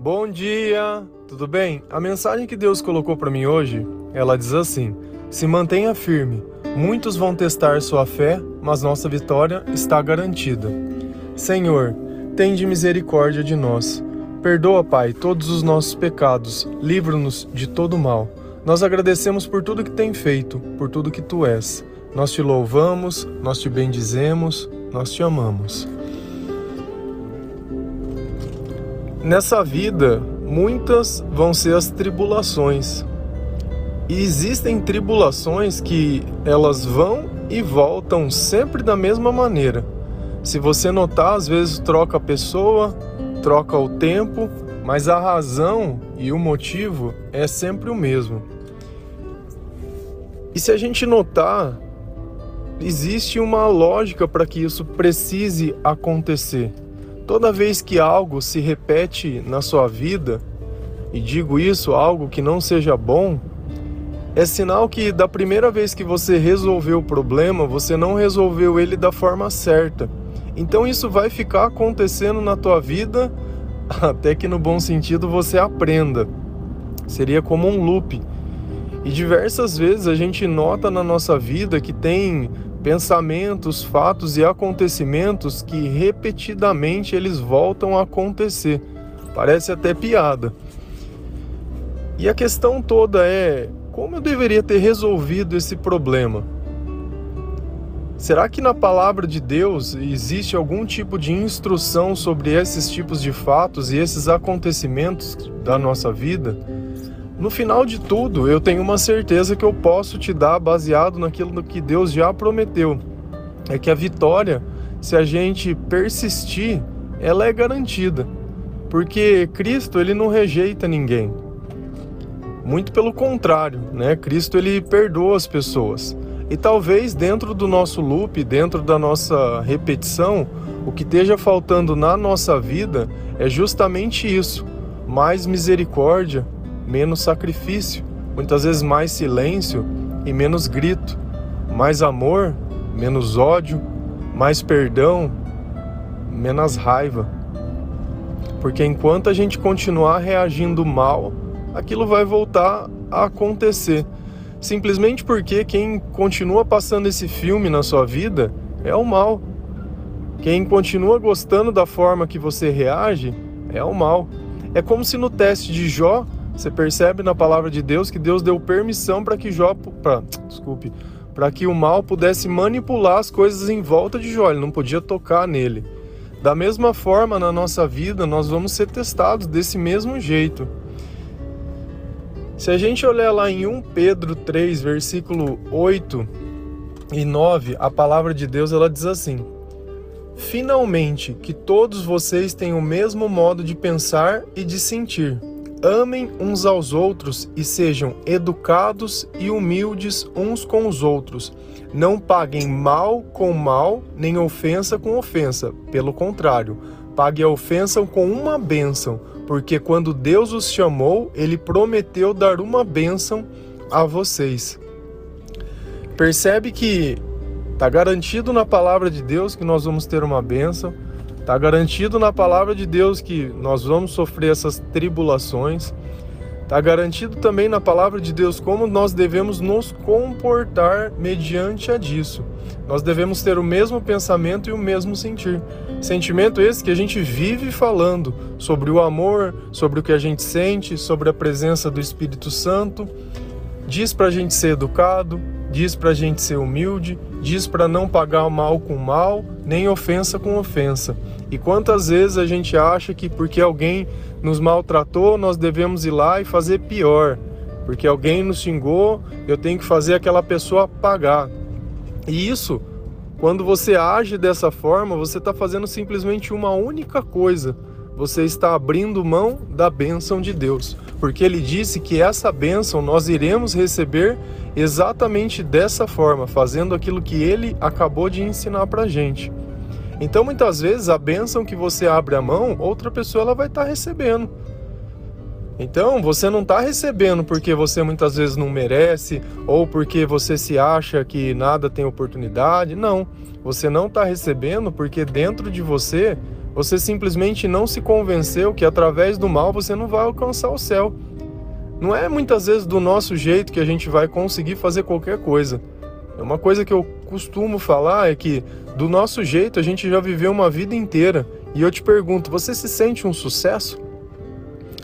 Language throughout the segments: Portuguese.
Bom dia, tudo bem? A mensagem que Deus colocou para mim hoje, ela diz assim: Se mantenha firme. Muitos vão testar sua fé, mas nossa vitória está garantida. Senhor, tende misericórdia de nós. Perdoa, Pai, todos os nossos pecados. Livra-nos de todo mal. Nós agradecemos por tudo que tem feito, por tudo que tu és. Nós te louvamos, nós te bendizemos, nós te amamos. Nessa vida, muitas vão ser as tribulações. E existem tribulações que elas vão e voltam sempre da mesma maneira. Se você notar, às vezes troca a pessoa, troca o tempo, mas a razão e o motivo é sempre o mesmo. E se a gente notar, existe uma lógica para que isso precise acontecer. Toda vez que algo se repete na sua vida, e digo isso, algo que não seja bom, é sinal que da primeira vez que você resolveu o problema, você não resolveu ele da forma certa. Então isso vai ficar acontecendo na tua vida até que no bom sentido você aprenda. Seria como um loop. E diversas vezes a gente nota na nossa vida que tem pensamentos, fatos e acontecimentos que repetidamente eles voltam a acontecer. Parece até piada. E a questão toda é como eu deveria ter resolvido esse problema? Será que na palavra de Deus existe algum tipo de instrução sobre esses tipos de fatos e esses acontecimentos da nossa vida? No final de tudo, eu tenho uma certeza que eu posso te dar baseado naquilo que Deus já prometeu. É que a vitória, se a gente persistir, ela é garantida. Porque Cristo, ele não rejeita ninguém. Muito pelo contrário, né? Cristo ele perdoa as pessoas. E talvez dentro do nosso loop, dentro da nossa repetição, o que esteja faltando na nossa vida é justamente isso: mais misericórdia, menos sacrifício, muitas vezes mais silêncio e menos grito, mais amor, menos ódio, mais perdão, menos raiva. Porque enquanto a gente continuar reagindo mal, aquilo vai voltar a acontecer. Simplesmente porque quem continua passando esse filme na sua vida é o mal. Quem continua gostando da forma que você reage é o mal. É como se no teste de Jó você percebe na palavra de Deus que Deus deu permissão para que Jó, pra, desculpe, para que o mal pudesse manipular as coisas em volta de Jó, ele não podia tocar nele. Da mesma forma, na nossa vida, nós vamos ser testados desse mesmo jeito. Se a gente olhar lá em 1 Pedro 3, versículo 8 e 9, a palavra de Deus ela diz assim: Finalmente, que todos vocês tenham o mesmo modo de pensar e de sentir Amem uns aos outros e sejam educados e humildes uns com os outros. Não paguem mal com mal, nem ofensa com ofensa. Pelo contrário, pague a ofensa com uma bênção, porque quando Deus os chamou, ele prometeu dar uma bênção a vocês. Percebe que está garantido na palavra de Deus que nós vamos ter uma bênção Está garantido na palavra de Deus que nós vamos sofrer essas tribulações. Está garantido também na palavra de Deus como nós devemos nos comportar mediante a disso. Nós devemos ter o mesmo pensamento e o mesmo sentir. Sentimento esse que a gente vive falando sobre o amor, sobre o que a gente sente, sobre a presença do Espírito Santo. Diz para a gente ser educado, diz para a gente ser humilde, diz para não pagar o mal com mal, nem ofensa com ofensa. E quantas vezes a gente acha que porque alguém nos maltratou, nós devemos ir lá e fazer pior. Porque alguém nos xingou, eu tenho que fazer aquela pessoa pagar. E isso, quando você age dessa forma, você está fazendo simplesmente uma única coisa. Você está abrindo mão da bênção de Deus. Porque ele disse que essa bênção nós iremos receber exatamente dessa forma, fazendo aquilo que ele acabou de ensinar para gente. Então, muitas vezes, a bênção que você abre a mão, outra pessoa ela vai estar tá recebendo. Então, você não está recebendo porque você muitas vezes não merece ou porque você se acha que nada tem oportunidade. Não. Você não está recebendo porque dentro de você Você simplesmente não se convenceu que através do mal você não vai alcançar o céu. Não é muitas vezes do nosso jeito que a gente vai conseguir fazer qualquer coisa. É uma coisa que eu costumo falar é que do nosso jeito a gente já viveu uma vida inteira. E eu te pergunto, você se sente um sucesso?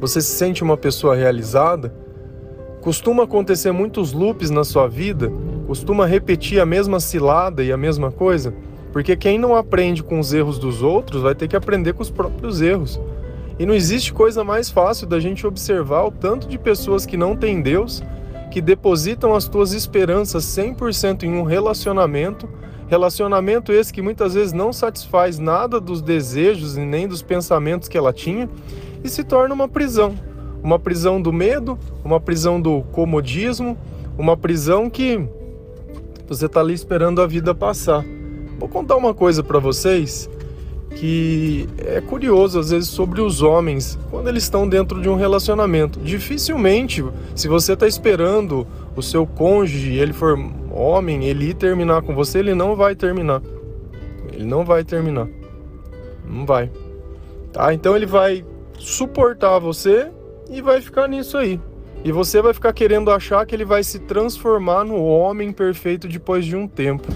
Você se sente uma pessoa realizada? Costuma acontecer muitos loops na sua vida? Costuma repetir a mesma cilada e a mesma coisa? Porque quem não aprende com os erros dos outros vai ter que aprender com os próprios erros. E não existe coisa mais fácil da gente observar o tanto de pessoas que não têm Deus, que depositam as suas esperanças 100% em um relacionamento, relacionamento esse que muitas vezes não satisfaz nada dos desejos e nem dos pensamentos que ela tinha, e se torna uma prisão. Uma prisão do medo, uma prisão do comodismo, uma prisão que você está ali esperando a vida passar. Vou contar uma coisa para vocês que é curioso às vezes sobre os homens quando eles estão dentro de um relacionamento. Dificilmente, se você está esperando o seu cônjuge, ele for homem, ele ir terminar com você, ele não vai terminar. Ele não vai terminar. Não vai. Tá? Então ele vai suportar você e vai ficar nisso aí. E você vai ficar querendo achar que ele vai se transformar no homem perfeito depois de um tempo.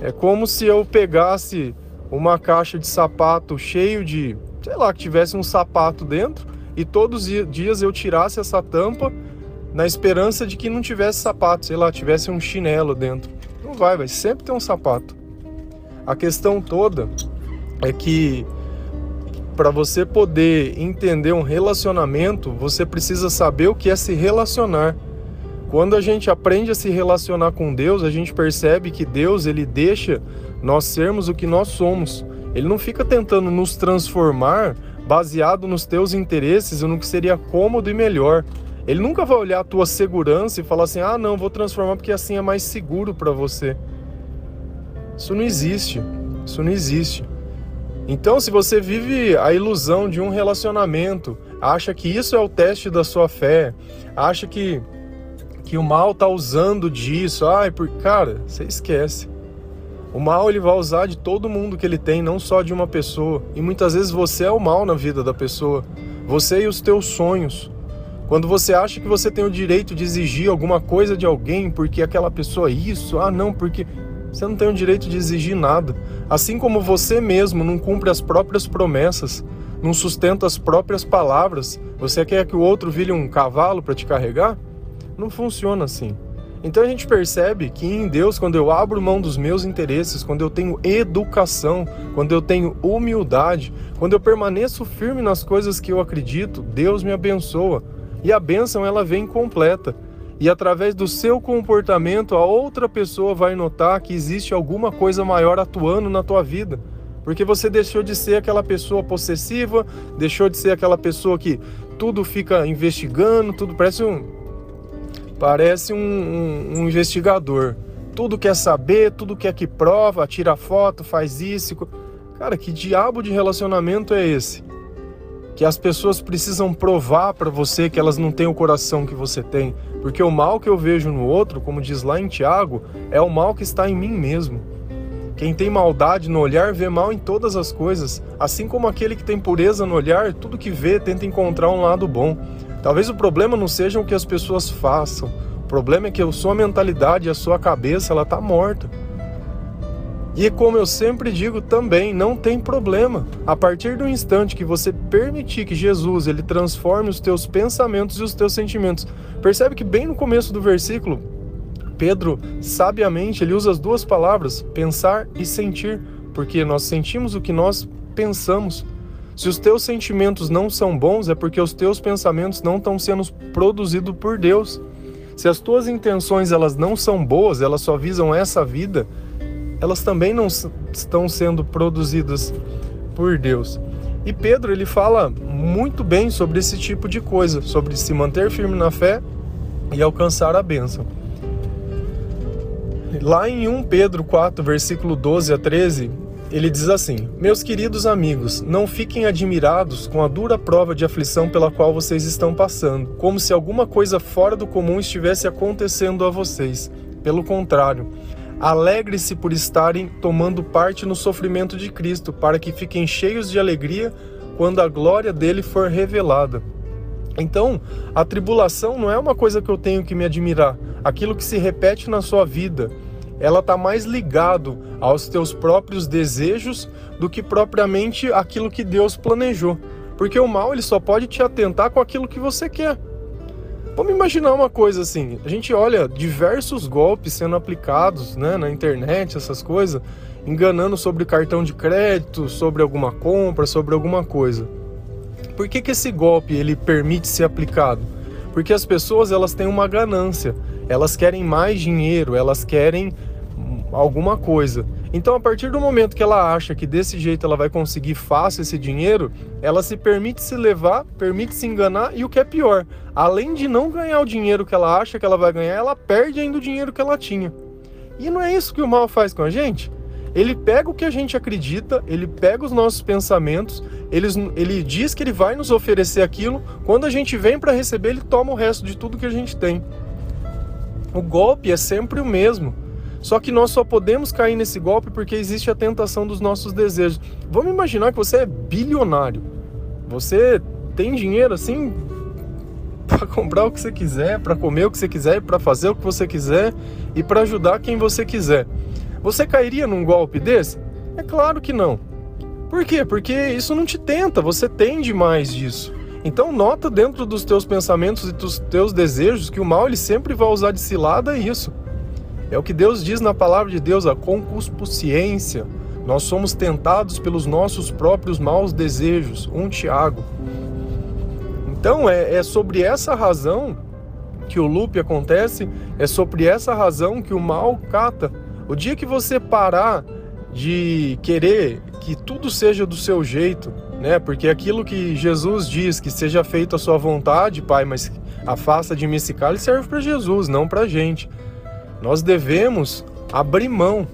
É como se eu pegasse uma caixa de sapato cheio de, sei lá, que tivesse um sapato dentro e todos os dias eu tirasse essa tampa na esperança de que não tivesse sapato, sei lá, tivesse um chinelo dentro. Não vai, vai sempre ter um sapato. A questão toda é que para você poder entender um relacionamento, você precisa saber o que é se relacionar. Quando a gente aprende a se relacionar com Deus, a gente percebe que Deus ele deixa nós sermos o que nós somos. Ele não fica tentando nos transformar baseado nos teus interesses e no que seria cômodo e melhor. Ele nunca vai olhar a tua segurança e falar assim: "Ah, não, vou transformar porque assim é mais seguro para você". Isso não existe. Isso não existe. Então, se você vive a ilusão de um relacionamento, acha que isso é o teste da sua fé, acha que que o mal tá usando disso, ai, por cara, você esquece. O mal ele vai usar de todo mundo que ele tem, não só de uma pessoa. E muitas vezes você é o mal na vida da pessoa. Você e os teus sonhos. Quando você acha que você tem o direito de exigir alguma coisa de alguém porque aquela pessoa é isso, ah não, porque você não tem o direito de exigir nada. Assim como você mesmo não cumpre as próprias promessas, não sustenta as próprias palavras, você quer que o outro vire um cavalo para te carregar? Não funciona assim. Então a gente percebe que em Deus, quando eu abro mão dos meus interesses, quando eu tenho educação, quando eu tenho humildade, quando eu permaneço firme nas coisas que eu acredito, Deus me abençoa. E a bênção ela vem completa. E através do seu comportamento, a outra pessoa vai notar que existe alguma coisa maior atuando na tua vida. Porque você deixou de ser aquela pessoa possessiva, deixou de ser aquela pessoa que tudo fica investigando, tudo parece um, Parece um, um, um investigador. Tudo quer saber, tudo quer que prova, tira foto, faz isso. Cara, que diabo de relacionamento é esse? Que as pessoas precisam provar para você que elas não têm o coração que você tem. Porque o mal que eu vejo no outro, como diz lá em Tiago, é o mal que está em mim mesmo. Quem tem maldade no olhar vê mal em todas as coisas, assim como aquele que tem pureza no olhar, tudo que vê tenta encontrar um lado bom. Talvez o problema não seja o que as pessoas façam. O problema é que a sua mentalidade, a sua cabeça, ela está morta. E como eu sempre digo também, não tem problema. A partir do instante que você permitir que Jesus ele transforme os teus pensamentos e os teus sentimentos. Percebe que bem no começo do versículo, Pedro, sabiamente, ele usa as duas palavras, pensar e sentir, porque nós sentimos o que nós pensamos. Se os teus sentimentos não são bons, é porque os teus pensamentos não estão sendo produzidos por Deus. Se as tuas intenções elas não são boas, elas só visam essa vida, elas também não estão sendo produzidas por Deus. E Pedro ele fala muito bem sobre esse tipo de coisa, sobre se manter firme na fé e alcançar a bênção. Lá em 1 Pedro 4, versículo 12 a 13, ele diz assim: Meus queridos amigos, não fiquem admirados com a dura prova de aflição pela qual vocês estão passando, como se alguma coisa fora do comum estivesse acontecendo a vocês. Pelo contrário, Alegre-se por estarem tomando parte no sofrimento de Cristo, para que fiquem cheios de alegria quando a glória dele for revelada. Então, a tribulação não é uma coisa que eu tenho que me admirar. Aquilo que se repete na sua vida, ela está mais ligado aos teus próprios desejos do que propriamente aquilo que Deus planejou. Porque o mal ele só pode te atentar com aquilo que você quer. Vamos imaginar uma coisa assim: a gente olha diversos golpes sendo aplicados né, na internet, essas coisas, enganando sobre cartão de crédito, sobre alguma compra, sobre alguma coisa. Por que, que esse golpe ele permite ser aplicado? Porque as pessoas elas têm uma ganância, elas querem mais dinheiro, elas querem alguma coisa. Então, a partir do momento que ela acha que desse jeito ela vai conseguir fácil esse dinheiro, ela se permite se levar, permite se enganar e o que é pior, além de não ganhar o dinheiro que ela acha que ela vai ganhar, ela perde ainda o dinheiro que ela tinha. E não é isso que o mal faz com a gente? Ele pega o que a gente acredita, ele pega os nossos pensamentos, ele, ele diz que ele vai nos oferecer aquilo, quando a gente vem para receber, ele toma o resto de tudo que a gente tem. O golpe é sempre o mesmo. Só que nós só podemos cair nesse golpe porque existe a tentação dos nossos desejos. Vamos imaginar que você é bilionário. Você tem dinheiro assim para comprar o que você quiser, para comer o que você quiser, para fazer o que você quiser e para ajudar quem você quiser. Você cairia num golpe desse? É claro que não. Por quê? Porque isso não te tenta, você tem demais disso. Então nota dentro dos teus pensamentos e dos teus desejos que o mal ele sempre vai usar de cilada isso. É o que Deus diz na palavra de Deus, a concupiscência. Nós somos tentados pelos nossos próprios maus desejos. Um Tiago. Então é, é sobre essa razão que o loop acontece, é sobre essa razão que o mal cata o dia que você parar de querer que tudo seja do seu jeito, né? Porque aquilo que Jesus diz que seja feito a sua vontade, Pai, mas afasta de mim esse cálice serve para Jesus, não para gente. Nós devemos abrir mão.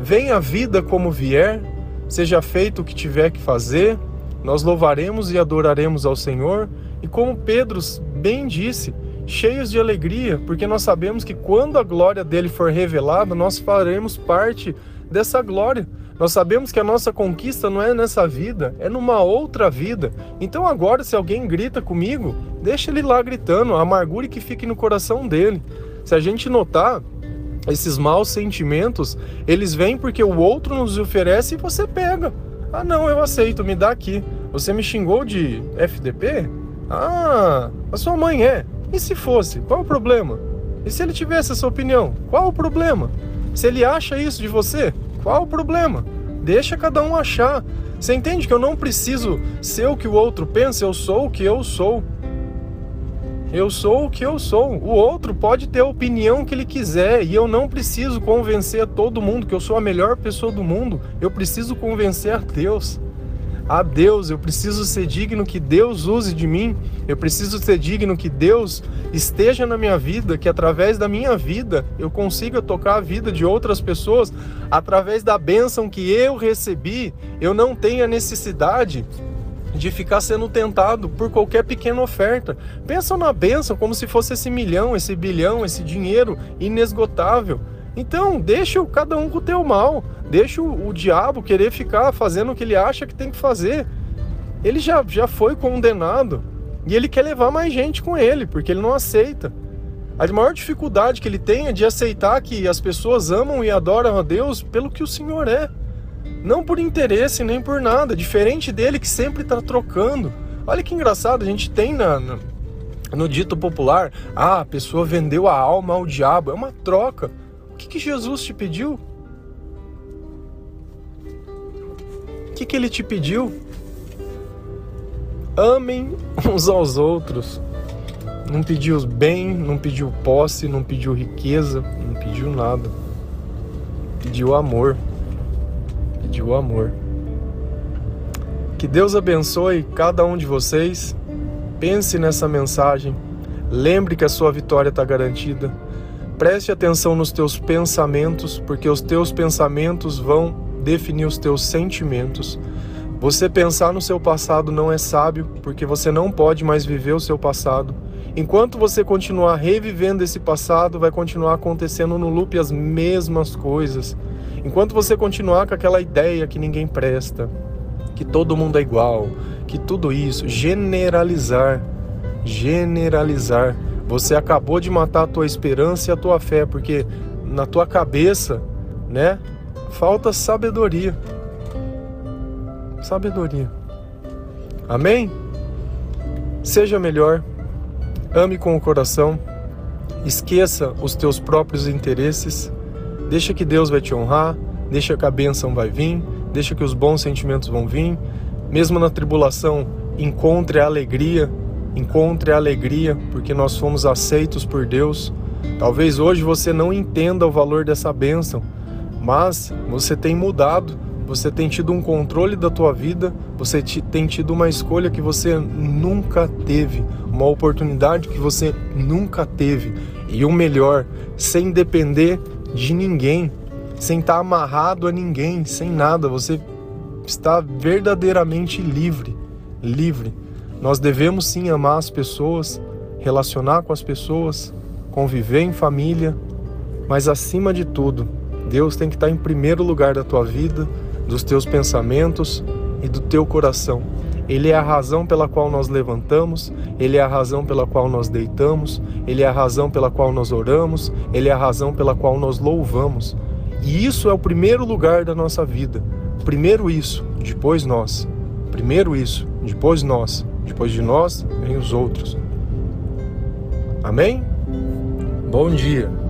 Venha a vida como vier, seja feito o que tiver que fazer, nós louvaremos e adoraremos ao Senhor. E como Pedro bem disse, cheios de alegria, porque nós sabemos que quando a glória dele for revelada, nós faremos parte dessa glória. Nós sabemos que a nossa conquista não é nessa vida, é numa outra vida. Então agora, se alguém grita comigo, deixa ele lá gritando, a amargura que fique no coração dele. Se a gente notar, esses maus sentimentos, eles vêm porque o outro nos oferece e você pega. Ah, não, eu aceito, me dá aqui. Você me xingou de FDP? Ah, a sua mãe é. E se fosse, qual o problema? E se ele tivesse essa opinião, qual o problema? Se ele acha isso de você, qual o problema? Deixa cada um achar. Você entende que eu não preciso ser o que o outro pensa, eu sou o que eu sou. Eu sou o que eu sou. O outro pode ter a opinião que ele quiser e eu não preciso convencer todo mundo que eu sou a melhor pessoa do mundo. Eu preciso convencer a Deus a Deus, eu preciso ser digno que Deus use de mim, eu preciso ser digno que Deus esteja na minha vida, que através da minha vida eu consiga tocar a vida de outras pessoas, através da bênção que eu recebi, eu não tenha necessidade de ficar sendo tentado por qualquer pequena oferta. Pensa na bênção como se fosse esse milhão, esse bilhão, esse dinheiro inesgotável. Então, deixa cada um com o teu mal. Deixa o, diabo querer ficar fazendo o que ele acha que tem que fazer. Ele já, já foi condenado e ele quer levar mais gente com ele, porque ele não aceita. A maior dificuldade que ele tem é de aceitar que as pessoas amam e adoram a Deus pelo que o Senhor é. Não por interesse nem por nada. Diferente dele que sempre está trocando. Olha que engraçado, a gente tem na, no dito popular: ah, a pessoa vendeu a alma ao diabo. É uma troca que, que Jesus te pediu? O que, que ele te pediu? Amem uns aos outros. Não pediu bem, não pediu posse, não pediu riqueza, não pediu nada. Pediu amor. Pediu amor. Que Deus abençoe cada um de vocês. Pense nessa mensagem. Lembre que a sua vitória está garantida. Preste atenção nos teus pensamentos, porque os teus pensamentos vão definir os teus sentimentos. Você pensar no seu passado não é sábio, porque você não pode mais viver o seu passado. Enquanto você continuar revivendo esse passado, vai continuar acontecendo no loop as mesmas coisas. Enquanto você continuar com aquela ideia que ninguém presta, que todo mundo é igual, que tudo isso, generalizar, generalizar. Você acabou de matar a tua esperança e a tua fé, porque na tua cabeça, né, falta sabedoria. Sabedoria. Amém? Seja melhor, ame com o coração, esqueça os teus próprios interesses, deixa que Deus vai te honrar, deixa que a bênção vai vir, deixa que os bons sentimentos vão vir, mesmo na tribulação, encontre a alegria, encontre a alegria, porque nós fomos aceitos por Deus. Talvez hoje você não entenda o valor dessa bênção, mas você tem mudado você tem tido um controle da tua vida, você tem tido uma escolha que você nunca teve, uma oportunidade que você nunca teve. E o melhor, sem depender de ninguém, sem estar amarrado a ninguém, sem nada, você está verdadeiramente livre, livre. Nós devemos sim amar as pessoas, relacionar com as pessoas, conviver em família, mas acima de tudo, Deus tem que estar em primeiro lugar da tua vida, dos teus pensamentos e do teu coração. Ele é a razão pela qual nós levantamos, ele é a razão pela qual nós deitamos, ele é a razão pela qual nós oramos, ele é a razão pela qual nós louvamos. E isso é o primeiro lugar da nossa vida. Primeiro isso, depois nós. Primeiro isso, depois nós. Depois de nós, vem os outros. Amém? Bom dia.